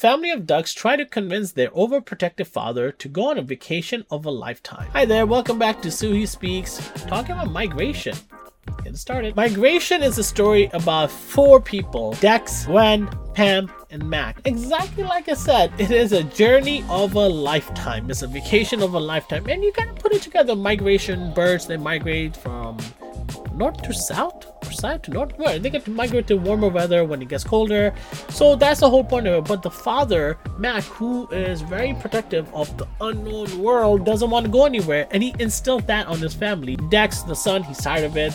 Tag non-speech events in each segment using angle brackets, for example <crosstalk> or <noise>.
family of ducks try to convince their overprotective father to go on a vacation of a lifetime. Hi there, welcome back to Suhi Speaks, talking about migration. Get started. Migration is a story about four people Dax, Gwen, Pam, and Mack. Exactly like I said, it is a journey of a lifetime. It's a vacation of a lifetime. And you of put it together migration, birds, they migrate from north to south south to north. Where they get to migrate to warmer weather when it gets colder. So that's the whole point of it. But the father mac who is very protective of the unknown world doesn't want to go anywhere. And he instilled that on his family. Dax the son he's tired of it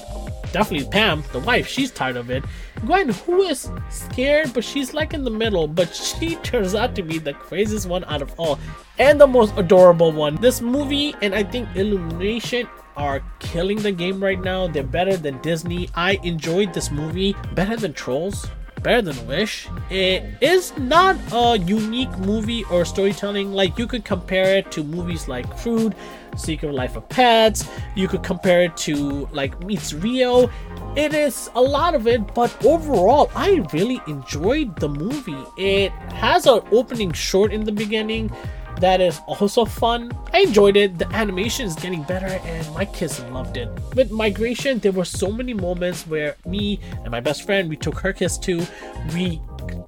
definitely pam the wife she's tired of it gwen who is scared but she's like in the middle but she <laughs> turns out to be the craziest one out of all and the most adorable one this movie and i think illumination are killing the game right now. They're better than Disney. I enjoyed this movie better than Trolls, better than Wish. It is not a unique movie or storytelling. Like you could compare it to movies like Croods, Secret Life of Pets. You could compare it to like Meets Rio. It is a lot of it, but overall, I really enjoyed the movie. It has an opening short in the beginning that is also fun. I enjoyed it. The animation is getting better and my kids loved it. With Migration, there were so many moments where me and my best friend, we took her kids to, We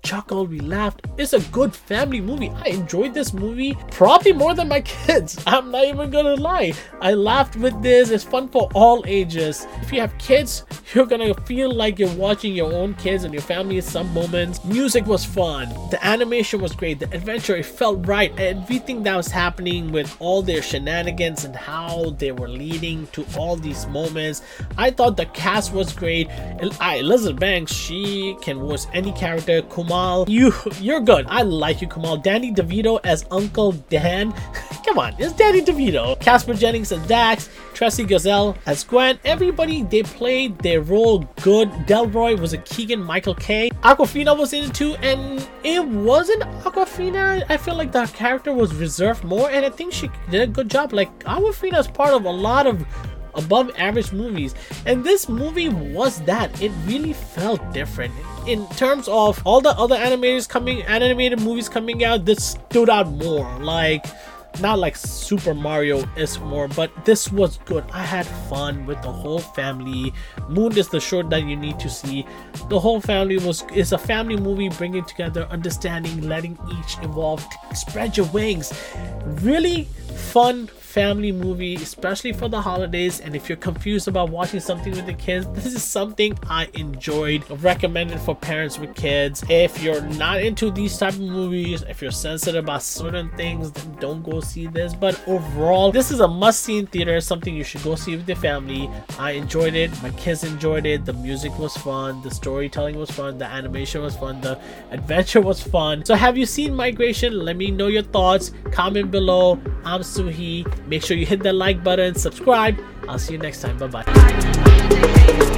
chuckled, we laughed. It's a good family movie. I enjoyed this movie probably more than my <laughs> kids. I'm not even gonna lie. I laughed with this. It's fun for all ages. If you have kids, you're gonna feel like you're watching your own kids and your family some moments. Music was fun. The animation was great. The adventure, it felt right. Everything that was happening with all their shenanigans and how they were leading to all these moments. I thought the cast was great. Elizabeth Banks, she can voice any character. Kumail, you you're good. I like you, Kamal. Danny DeVito as Uncle Dan. <laughs> Come on, it's Danny DeVito. Caspar Jennings as Dax. Tresi Gazal as Gwen. Everybody they played their role good. Delroy was a Keegan Michael Key. Awkwafina was in it too, and it wasn't Awkwafina. I feel like the character was reserved more, and I think she did a good job. Like Awkwafina is part of a lot of above average movies and this movie was that it really felt different in terms of all the other animators coming animated movies coming out this stood out more like not like Super Mario is more, but this was good. I had fun with the whole family. Moon is the short that you need to see. The whole family was is a family movie bringing together, understanding, letting each evolve, spread your wings. Really fun family movie, especially for the holidays. And if you're confused about watching something with the kids, this is something I enjoyed. Recommended for parents with kids. If you're not into these type of movies, if you're sensitive about certain things, then don't go see this. But overall, this is a must-see in theater. Something you should go see with your family. I enjoyed it. My kids enjoyed it. The music was fun. The storytelling was fun. The animation was fun. The adventure was fun. So have you seen Migration? Let me know your thoughts. Comment below. I'm Suhi. Make sure you hit that like button, subscribe. I'll see you next time. Bye bye.